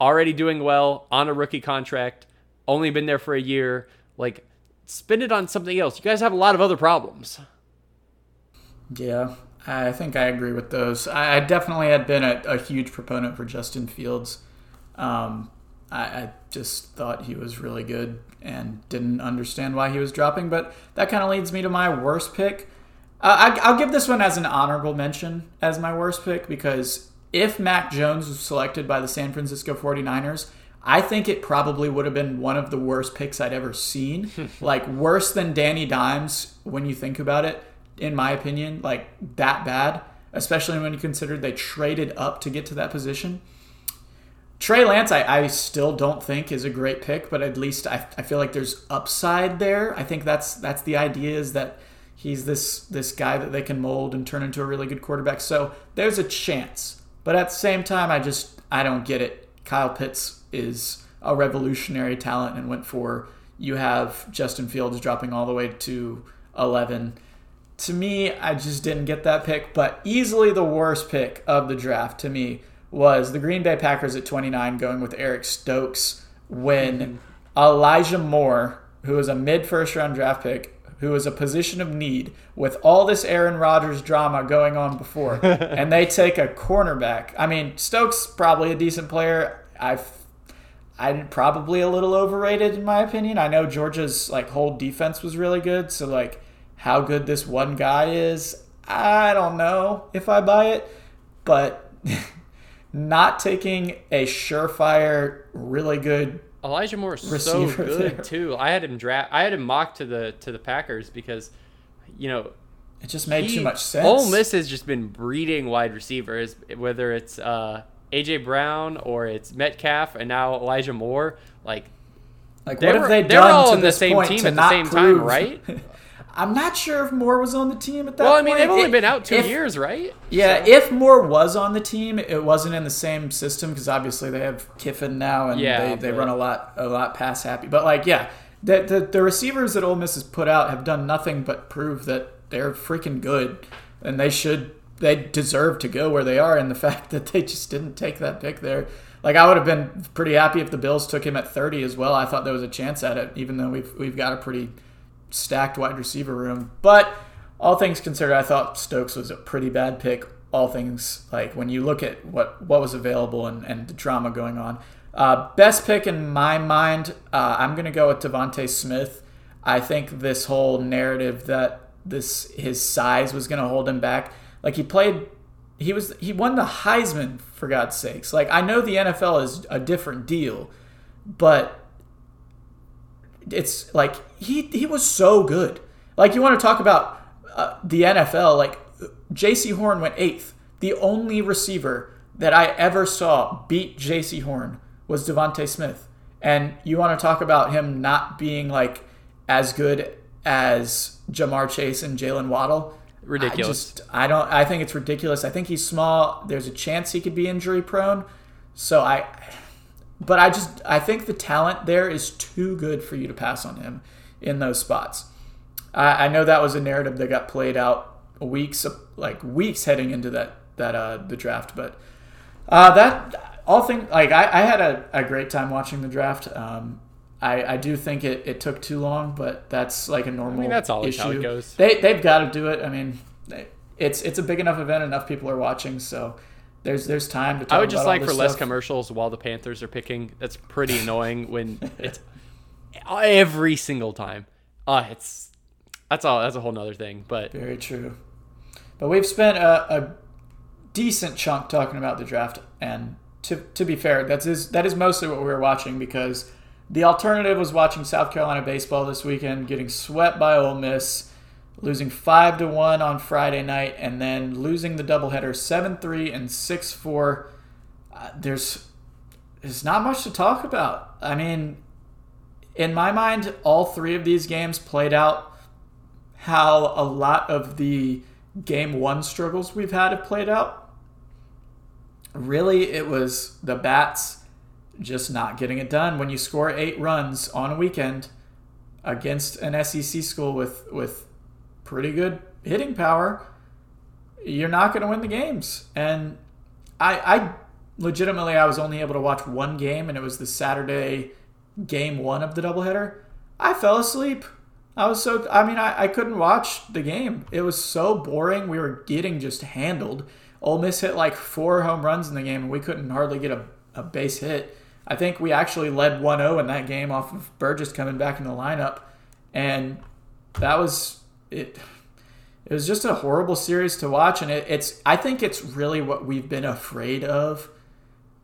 already doing well on a rookie contract, only been there for a year. Like, spend it on something else. You guys have a lot of other problems. Yeah, I think I agree with those. I, I definitely had been a, a, huge proponent for Justin Fields. Um, I, I, just thought he was really good and didn't understand why he was dropping. But that kind of leads me to my worst pick. Uh, I, I'll give this one as an honorable mention as my worst pick because if Mac Jones was selected by the San Francisco 49ers, I think it probably would have been one of the worst picks I'd ever seen. [laughs] like worse than Danny Dimes when you think about it, in my opinion, like that bad, especially when you consider they traded up to get to that position. Trey Lance, I, I still don't think is a great pick, but at least I, I feel like there's upside there. I think that's that's the idea is that he's this this guy that they can mold and turn into a really good quarterback. So there's a chance. But at the same time, I just I don't get it. Kyle Pitts is a revolutionary talent and went for you have Justin Fields dropping all the way to 11. To me, I just didn't get that pick, but easily the worst pick of the draft to me was the Green Bay Packers at 29 going with Eric Stokes when mm-hmm. Elijah Moore, who was a mid first round draft pick, who is a position of need with all this Aaron Rodgers drama going on before, [laughs] and they take a cornerback. I mean, Stokes probably a decent player. I've I'm probably a little overrated in my opinion. I know Georgia's like whole defense was really good, so like how good this one guy is, I don't know if I buy it, but [laughs] not taking a surefire, really good Elijah Moore is so good there. too. I had him draft. I had him mocked to the to the Packers because, you know, it just made he, too much sense. Ole Miss has just been breeding wide receivers, whether it's uh, AJ Brown or it's Metcalf and now Elijah Moore. Like, like what have they done? They're all on the same team at the same prove, time, right? [laughs] I'm not sure if Moore was on the team at that well, point. Well, I mean, they've only been out two if, years, right? Yeah, so. if Moore was on the team, it wasn't in the same system because obviously they have Kiffin now and yeah, they, they run a lot a lot pass happy. But like, yeah, the, the the receivers that Ole Miss has put out have done nothing but prove that they're freaking good, and they should they deserve to go where they are. And the [laughs] fact that they just didn't take that pick there. Like I would have been pretty happy if the Bills took him at 30 as well. I thought there was a chance at it, even though we've we've got a pretty stacked wide receiver room. But all things considered, I thought Stokes was a pretty bad pick. All things like when you look at what what was available and, and the drama going on. Uh, best pick in my mind, uh, I'm gonna go with DeVonta Smith. I think this whole narrative that this his size was gonna hold him back. Like he played, he was he won the Heisman for God's sakes. Like I know the NFL is a different deal, but it's like he he was so good. Like you want to talk about uh, the NFL, like Jaycee Horn went eighth. The only receiver that I ever saw beat Jaycee Horn was DeVonta Smith, and you want to talk about him not being like as good as Ja'Marr Chase and Jaylen Waddle. Ridiculous. I just I don't I think it's ridiculous. I think he's small. There's a chance he could be injury prone. So I but I just I think the talent there is too good for you to pass on him in those spots. I, I know that was a narrative that got played out weeks like weeks heading into that that uh, the draft, but uh, that all thing like I, I had a, a great time watching the draft. Um, I, I do think it, it took too long, but that's like a normal. I mean, that's always issue. how it goes. They they've got to do it. I mean, it's it's a big enough event, enough people are watching, so there's there's time to. Talk I would just like for this less commercials while the Panthers are picking. That's pretty [laughs] annoying when it's every single time. Uh, it's that's all. That's a whole nother thing. But Very true. But we've spent a, a decent chunk talking about the draft, and to, to be fair, that's is that is mostly what we were watching because the alternative was watching South Carolina baseball this weekend, getting swept by Ole Miss, losing five to one on Friday night, and then losing the doubleheader seven three and six four. Uh, there's there's not much to talk about. I mean, in my mind, all three of these games played out how a lot of the game one struggles we've had have played out. Really, it was the bats just not getting it done. When you score eight runs on a weekend against an SEC school with with pretty good hitting power, you're not going to win the games. And I, I legitimately, I was only able to watch one game, and it was the Saturday game one of the doubleheader. I fell asleep. I was so, I mean, I, I couldn't watch the game. It was so boring. We were getting just handled. Ole Miss hit like four home runs in the game, and we couldn't hardly get a, a base hit. I think we actually led 1 0 in that game off of Burgess coming back in the lineup. And that was it. It was just a horrible series to watch, and it, it's. I think it's really what we've been afraid of,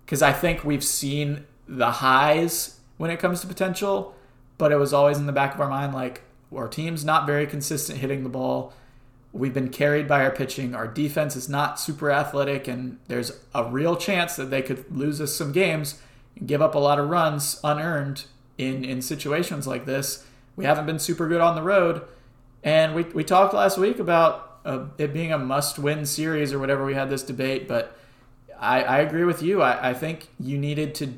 because I think we've seen the highs when it comes to potential, but it was always in the back of our mind like our team's not very consistent hitting the ball. We've been carried by our pitching. Our defense is not super athletic, and there's a real chance that they could lose us some games and give up a lot of runs unearned in in situations like this. We haven't been super good on the road, and we we talked last week about uh, it being a must-win series or whatever. We had this debate, but I, I agree with you. I, I think you needed to.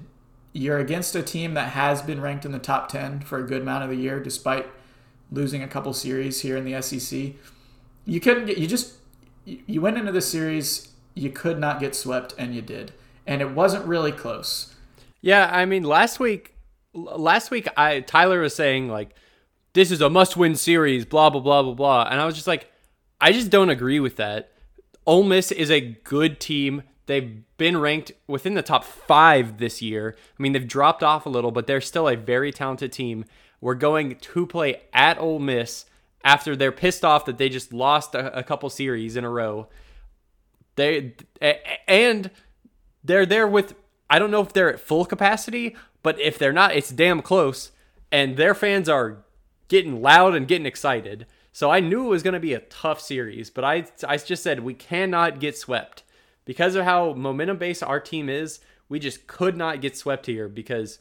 You're against a team that has been ranked in the top ten for a good amount of the year, despite losing a couple series here in the SEC. You couldn't get. You just you went into the series. You could not get swept, and you did, and it wasn't really close. yeah, I mean, last week, last week, I Tyler was saying like, this is a must-win series, blah blah blah blah blah, and I was just like, I just don't agree with that. Ole Miss is a good team. They've been ranked within the top five this year. I mean, they've dropped off a little, but they're still a very talented team. We're going to play at Ole Miss after they're pissed off that they just lost a, a couple series in a row. They and they're there with I don't know if they're at full capacity, but if they're not, it's damn close. And their fans are getting loud and getting excited. So I knew it was going to be a tough series, but I I just said we cannot get swept because of how momentum based our team is. We just could not get swept here because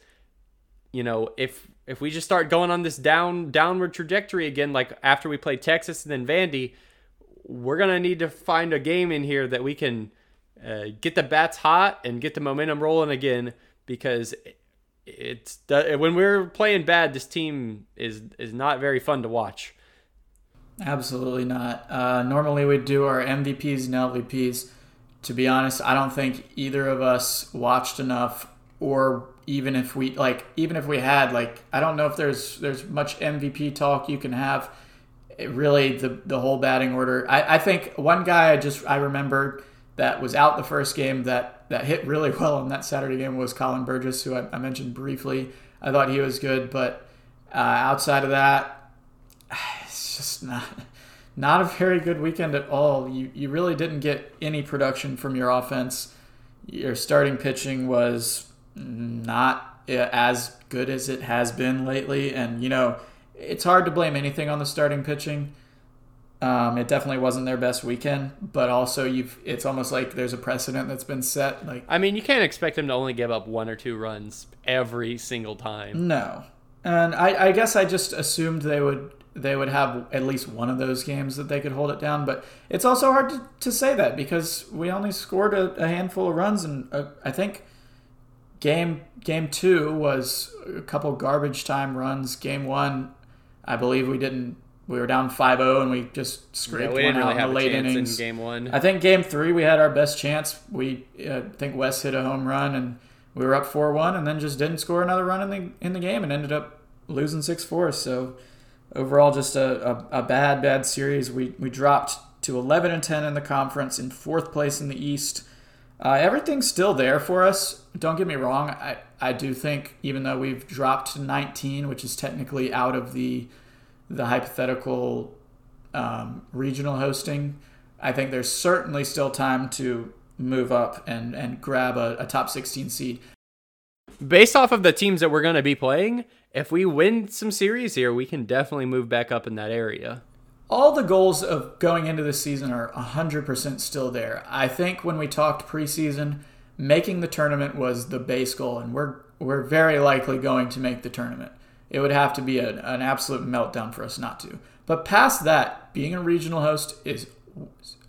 you know if if we just start going on this down downward trajectory again, like after we play Texas and then Vandy, we're gonna need to find a game in here that we can uh, get the bats hot and get the momentum rolling again because it's when we're playing bad, this team is is not very fun to watch. Absolutely not. Uh, normally we do our MVPs and LVPs. To be honest, I don't think either of us watched enough, or even if we like, even if we had, like, I don't know if there's there's much MVP talk you can have. It really, the the whole batting order. I, I think one guy I just I remembered that was out the first game that that hit really [laughs] well in that Saturday game was Colin Burgess, who I, I mentioned briefly. I thought he was good, but uh, outside of that, [sighs] it's just not [laughs] not a very good weekend at all. You you really didn't get any production from your offense. Your starting pitching was not as good as it has been lately, and you know it's hard to blame anything on the starting pitching. Um, it definitely wasn't their best weekend, but also you've it's almost like there's a precedent that's been set. Like I mean, you can't expect them to only give up one or two runs every single time. no, and I, I guess I just assumed they would they would have at least one of those games that they could hold it down. But it's also hard to, to say that because we only scored a, a handful of runs, and uh, I think game game two was a couple garbage time runs. Game one, I believe we didn't. We were down 5-0 and we just scraped Yeah, we one didn't out really in the late innings. in game one. I think game three we had our best chance. We uh, I think West hit a home run and we were up four one, and then just didn't score another run in the in the game and ended up losing six four. So overall, just a, a, a bad bad series. We we dropped to eleven and ten in the conference, in fourth place in the East. Uh, everything's still there for us. Don't get me wrong. I, I do think even though we've dropped to 19, which is technically out of the the hypothetical um, regional hosting, I think there's certainly still time to move up and, and grab a, a top 16 seed. Based off of the teams that we're going to be playing, if we win some series here, we can definitely move back up in that area. All the goals of going into the season are 100% still there. I think when we talked preseason, making the tournament was the base goal, and we're we're very likely going to make the tournament. It would have to be a, an absolute meltdown for us not to. But past that, being a regional host is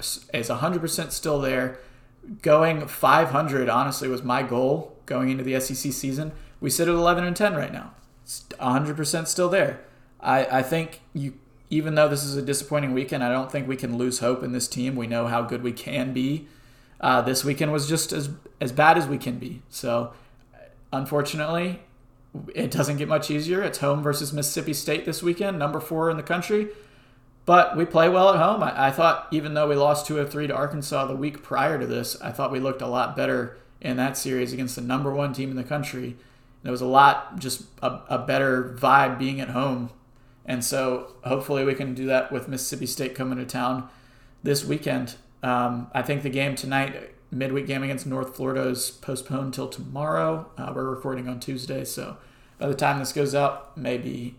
is 100% still there. Going 500 honestly was my goal going into the SEC season. We sit at 11 and 10 right now. It's 100% still there. I, I think you even though this is a disappointing weekend, I don't think we can lose hope in this team. We know how good we can be. Uh, this weekend was just as as bad as we can be. So, unfortunately, it doesn't get much easier. It's home versus Mississippi State this weekend, number four in the country. But we play well at home. I, I thought even though we lost two of three to Arkansas the week prior to this, I thought we looked a lot better in that series against the number one team in the country. There was a lot, just a, a better vibe being at home. And so hopefully we can do that with Mississippi State coming to town this weekend. Um, I think the game tonight, midweek game against North Florida, is postponed till tomorrow. Uh, we're recording on Tuesday, so by the time this goes out, maybe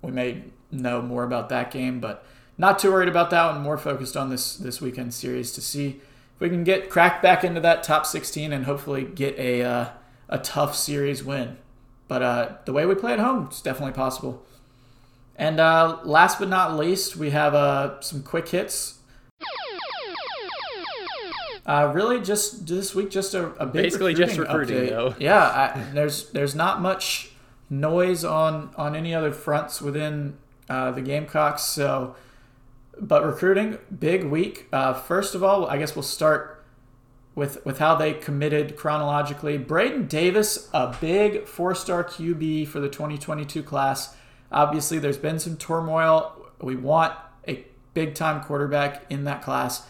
we may know more about that game. But not too worried about that one. More focused on this this weekend series to see if we can get cracked back into that top 16 and hopefully get a uh, a tough series win. But uh, the way we play at home, it's definitely possible. And uh, last but not least, we have uh, some quick hits. Uh, really, just this week, just a, a big basically just recruiting update. though. Yeah, I, there's there's not much noise on on any other fronts within uh, the Gamecocks. So, but recruiting, big week. Uh, first of all, I guess we'll start with with how they committed chronologically. Braden Davis, a big four star QB for the 2022 class. Obviously, there's been some turmoil. We want a big time quarterback in that class.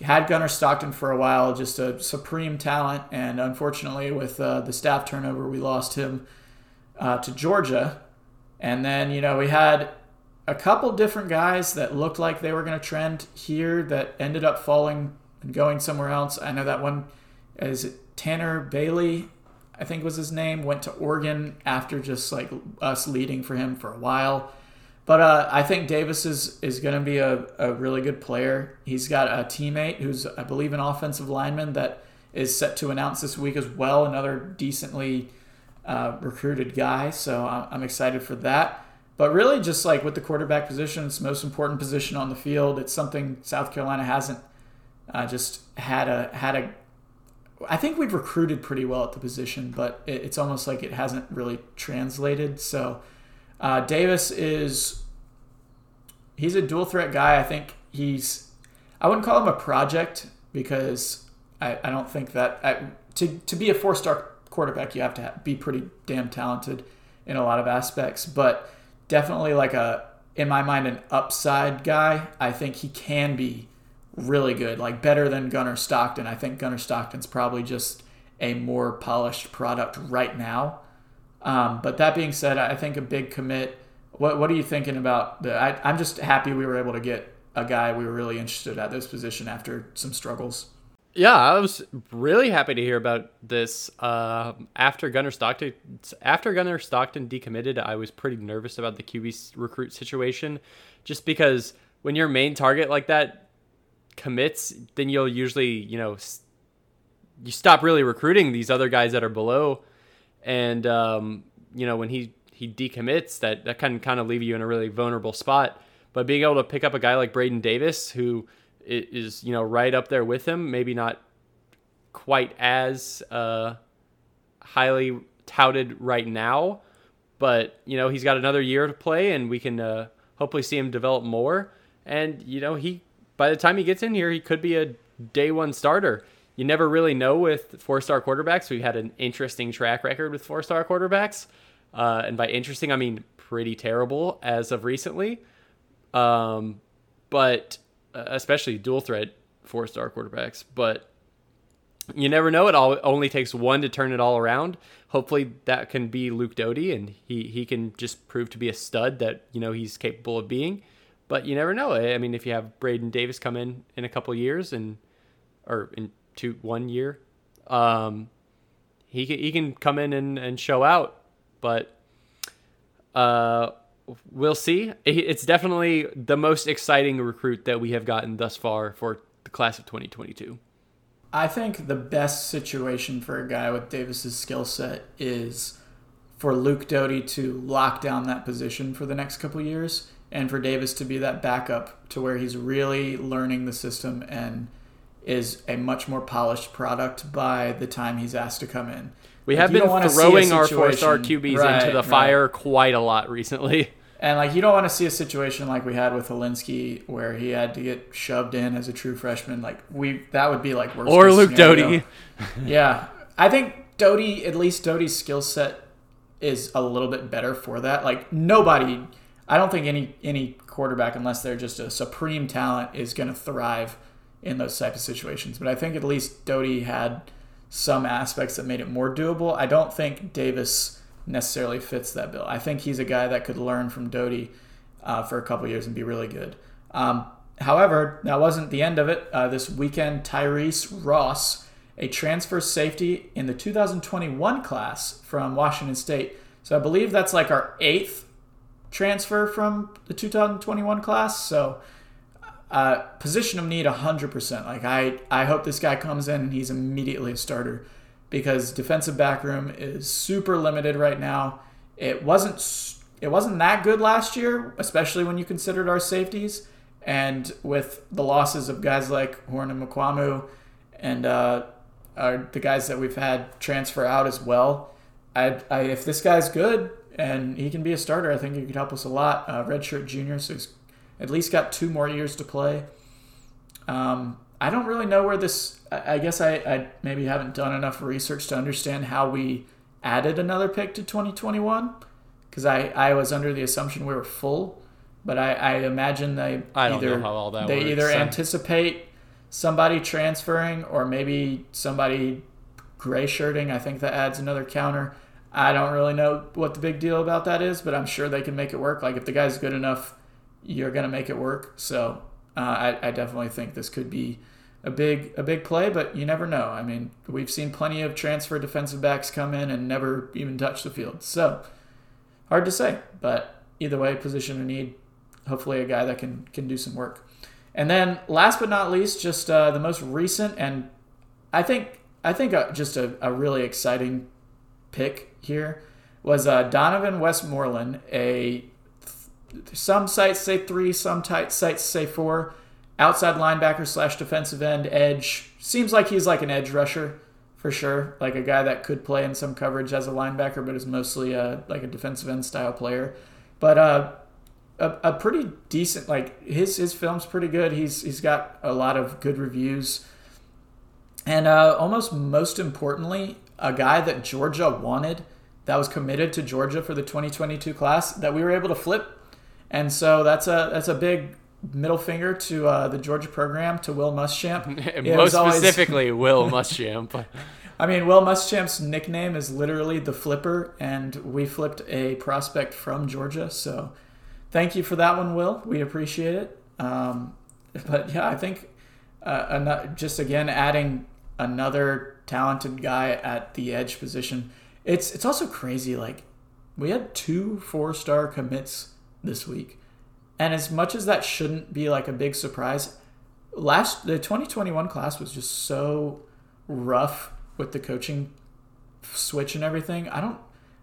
Had Gunnar Stockton for a while, just a supreme talent, and unfortunately, with uh, the staff turnover, we lost him uh, to Georgia. And then, you know, we had a couple different guys that looked like they were going to trend here that ended up falling and going somewhere else. I know that one is Tanner Bailey, I think was his name, went to Oregon after just like us leading for him for a while. But uh, I think Davis is, is going to be a, a really good player. He's got a teammate who's, I believe, an offensive lineman that is set to announce this week as well, another decently uh, recruited guy. So I'm excited for that. But really, just like with the quarterback position, it's the most important position on the field. It's something South Carolina hasn't uh, just had a had a. I think we've recruited pretty well at the position, but it, it's almost like it hasn't really translated. So uh, Davis is he's a dual threat guy. I think he's I wouldn't call him a project because I, I don't think that I, to to be a four star quarterback you have to be pretty damn talented in a lot of aspects, but definitely like a in my mind an upside guy. I think he can be really good, like better than Gunnar Stockton. I think Gunnar Stockton's probably just a more polished product right now. Um, but that being said, I think a big commit. What What are you thinking about the? I, I'm just happy we were able to get a guy we were really interested at this position after some struggles. Yeah, I was really happy to hear about this. Uh, after Gunnar Stockton, after Gunnar Stockton decommitted, I was pretty nervous about the QB recruit situation, just because when your main target like that commits, then you'll usually, you know, you stop really recruiting these other guys that are below, and um, you know when he he decommits, that that can kind of leave you in a really vulnerable spot. But being able to pick up a guy like Braden Davis, who is you know right up there with him. Maybe not quite as uh, highly touted right now, but you know he's got another year to play, and we can uh, hopefully see him develop more. And you know he by the time he gets in here, he could be a day one starter. You never really know with four star quarterbacks. We've had an interesting track record with four star quarterbacks, uh, and by interesting I mean pretty terrible as of recently. Um, but especially dual threat four star quarterbacks. But you never know. It all only takes one to turn it all around. Hopefully, that can be Luke Doty, and he he can just prove to be a stud that you know he's capable of being. But you never know. I mean, if you have Braden Davis come in in a couple years and or in two one year, um, he can he can come in and, and show out. But uh, we'll see. It's definitely the most exciting recruit that we have gotten thus far for the class of 2022. I think the best situation for a guy with Davis's skill set is for Luke Doty to lock down that position for the next couple years and for Davis to be that backup to where he's really learning the system and is a much more polished product by the time he's asked to come in. We have been throwing our four-star QBs right, into the fire right. quite a lot recently. And like you don't want to see a situation like we had with Hilinski where he had to get shoved in as a true freshman. Like we that would be like worst. Or Luke Doty. [laughs] yeah, I think Doty at least Doty's skill set is a little bit better for that. Like nobody, I don't think any any quarterback unless they're just a supreme talent is going to thrive in those type of situations. But I think at least Doty had some aspects that made it more doable. I don't think Davis necessarily fits that bill. I think he's a guy that could learn from Doty uh, for a couple years and be really good. Um, however, that wasn't the end of it. Uh, this weekend, Tyrese Ross, a transfer safety in the 2021 class from Washington State. So I believe that's like our eighth transfer from the 2021 class. So uh, position of need 100%. Like I, I hope this guy comes in and he's immediately a starter because defensive back room is super limited right now. It wasn't it wasn't that good last year, especially when you considered our safeties. And with the losses of guys like Horn and Mukuamu and uh, the guys that we've had transfer out as well, I, I, if this guy's good and he can be a starter, I think he could help us a lot. Uh, Redshirt junior, so he's at least got two more years to play. Um, I don't really know where this. I guess I, I maybe haven't done enough research to understand how we added another pick to 2021 because I, I was under the assumption we were full, but I, I imagine they I either they works. either anticipate somebody transferring or maybe somebody gray shirting. I think that adds another counter. I don't really know what the big deal about that is, but I'm sure they can make it work. Like if the guy's good enough, you're gonna make it work. So uh, I, I definitely think this could be a big a big play, but you never know. I mean, we've seen plenty of transfer defensive backs come in and never even touch the field. So hard to say, but either way, position of need. Hopefully, a guy that can can do some work. And then, last but not least, just uh, the most recent and I think I think uh, just a, a really exciting pick here was uh, Donovan Westmoreland, a some sites say three, some t- sites say four. Outside linebacker slash defensive end, edge. Seems like he's like an edge rusher for sure. Like a guy that could play in some coverage as a linebacker, but is mostly a, like a defensive end style player. But uh, a, a pretty decent like his his film's pretty good. He's he's got a lot of good reviews, and uh, almost most importantly, a guy that Georgia wanted that was committed to Georgia for the 2022 class that we were able to flip and so that's a that's a big middle finger to uh, the Georgia program to Will Muschamp. [laughs] Most always... specifically, [laughs] Will Muschamp. [laughs] I mean, Will Muschamp's nickname is literally the Flipper, and we flipped a prospect from Georgia. So, thank you for that one, Will. We appreciate it. Um, but yeah, I think uh, just again adding another talented guy at the edge position. It's it's also crazy. Like we had two four star commits this week. And as much as that shouldn't be like a big surprise, last the 2021 class was just so rough with the coaching switch and everything. I don't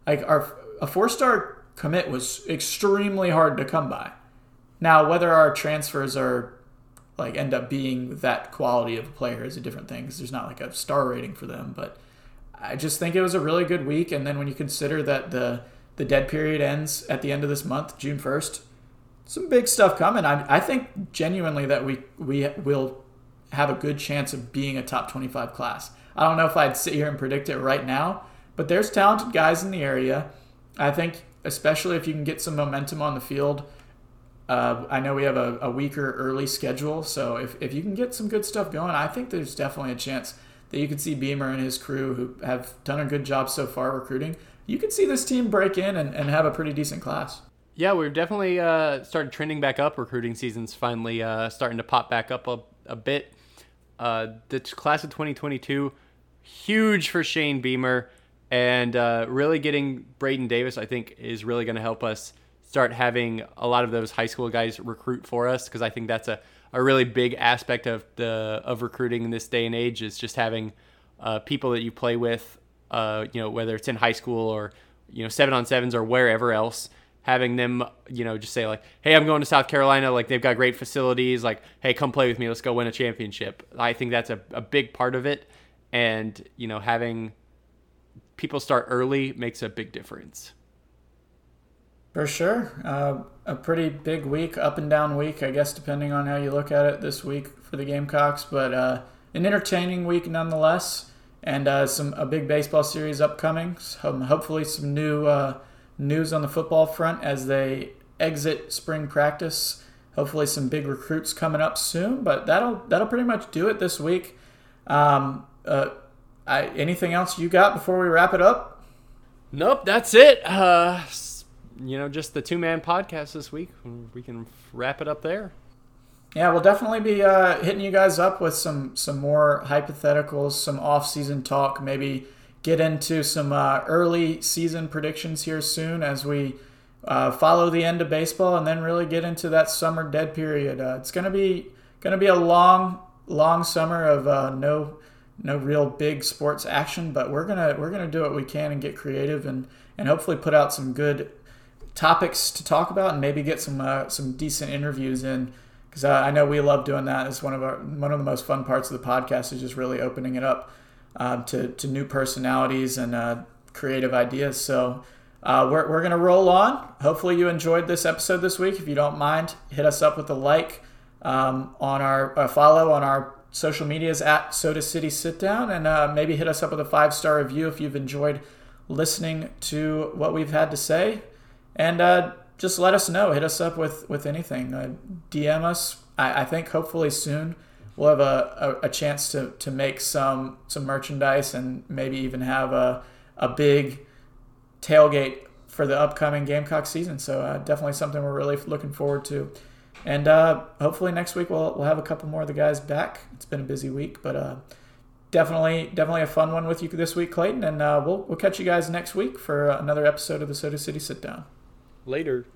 like our a four-star commit was extremely hard to come by. Now, whether our transfers are like end up being that quality of a player is a different thing because there's not like a star rating for them, but I just think it was a really good week and then when you consider that the the dead period ends at the end of this month, June 1st. Some big stuff coming. I, I think genuinely that we we will have a good chance of being a top 25 class. I don't know if I'd sit here and predict it right now, but there's talented guys in the area. I think, especially if you can get some momentum on the field. Uh, I know we have a, a, weaker early schedule, so if, if you can get some good stuff going, I think there's definitely a chance that you could see Beamer and his crew, who have done a good job so far recruiting, you can see this team break in and, and have a pretty decent class. Yeah, we've definitely uh, started trending back up. Recruiting season's finally uh, starting to pop back up a, a bit. Uh, the class of 2022, huge for Shane Beamer, and uh, really getting Braden Davis, I think, is really going to help us start having a lot of those high school guys recruit for us because I think that's a, a really big aspect of the of recruiting in this day and age is just having uh, people that you play with, uh, you know, whether it's in high school or you know seven on sevens or wherever else having them, you know, just say like, "Hey, I'm going to South Carolina. Like they've got great facilities. Like, hey, come play with me. Let's go win a championship." I think that's a, a big part of it, and you know, having people start early makes a big difference. For sure. Uh, a pretty big week, up and down week, I guess, depending on how you look at it this week for the Gamecocks. But uh, an entertaining week nonetheless, and uh, some a big baseball series upcoming. So hopefully, some new uh, news on the football front as they exit spring practice. Hopefully, some big recruits coming up soon. But that'll that'll pretty much do it this week. Um, uh, I, anything else you got before we wrap it up? Nope, that's it. Uh, you know, just the two man podcast this week. We can wrap it up there. Yeah, we'll definitely be uh, hitting you guys up with some some more hypotheticals, some off season talk. Maybe get into some uh, early season predictions here soon as we uh, follow the end of baseball, and then really get into that summer dead period. Uh, it's gonna be gonna be a long long summer of uh, no no real big sports action, but we're gonna we're gonna do what we can and get creative and and hopefully put out some good topics to talk about and maybe get some uh, some decent interviews in because uh, I know we love doing that. It's one of our one of the most fun parts of the podcast is just really opening it up um, to to new personalities and uh, creative ideas. So. Uh, we're, we're going to roll on. Hopefully, you enjoyed this episode this week. If you don't mind, hit us up with a like um, on our uh, follow on our social medias at Soda City Sit Down, and uh, maybe hit us up with a five star review if you've enjoyed listening to what we've had to say and uh, just let us know. Hit us up with with anything. Uh, DM us. I, I, think hopefully soon we'll have a, a, a, chance to, to make some some merchandise and maybe even have a a big tailgate for the upcoming Gamecock season. So uh, definitely something we're really looking forward to. And uh, hopefully next week we'll we'll have a couple more of the guys back. It's been a busy week, but uh, definitely definitely a fun one with you this week, Clayton. And uh, we'll we'll catch you guys next week for another episode of the Soda City Sit Down. Later.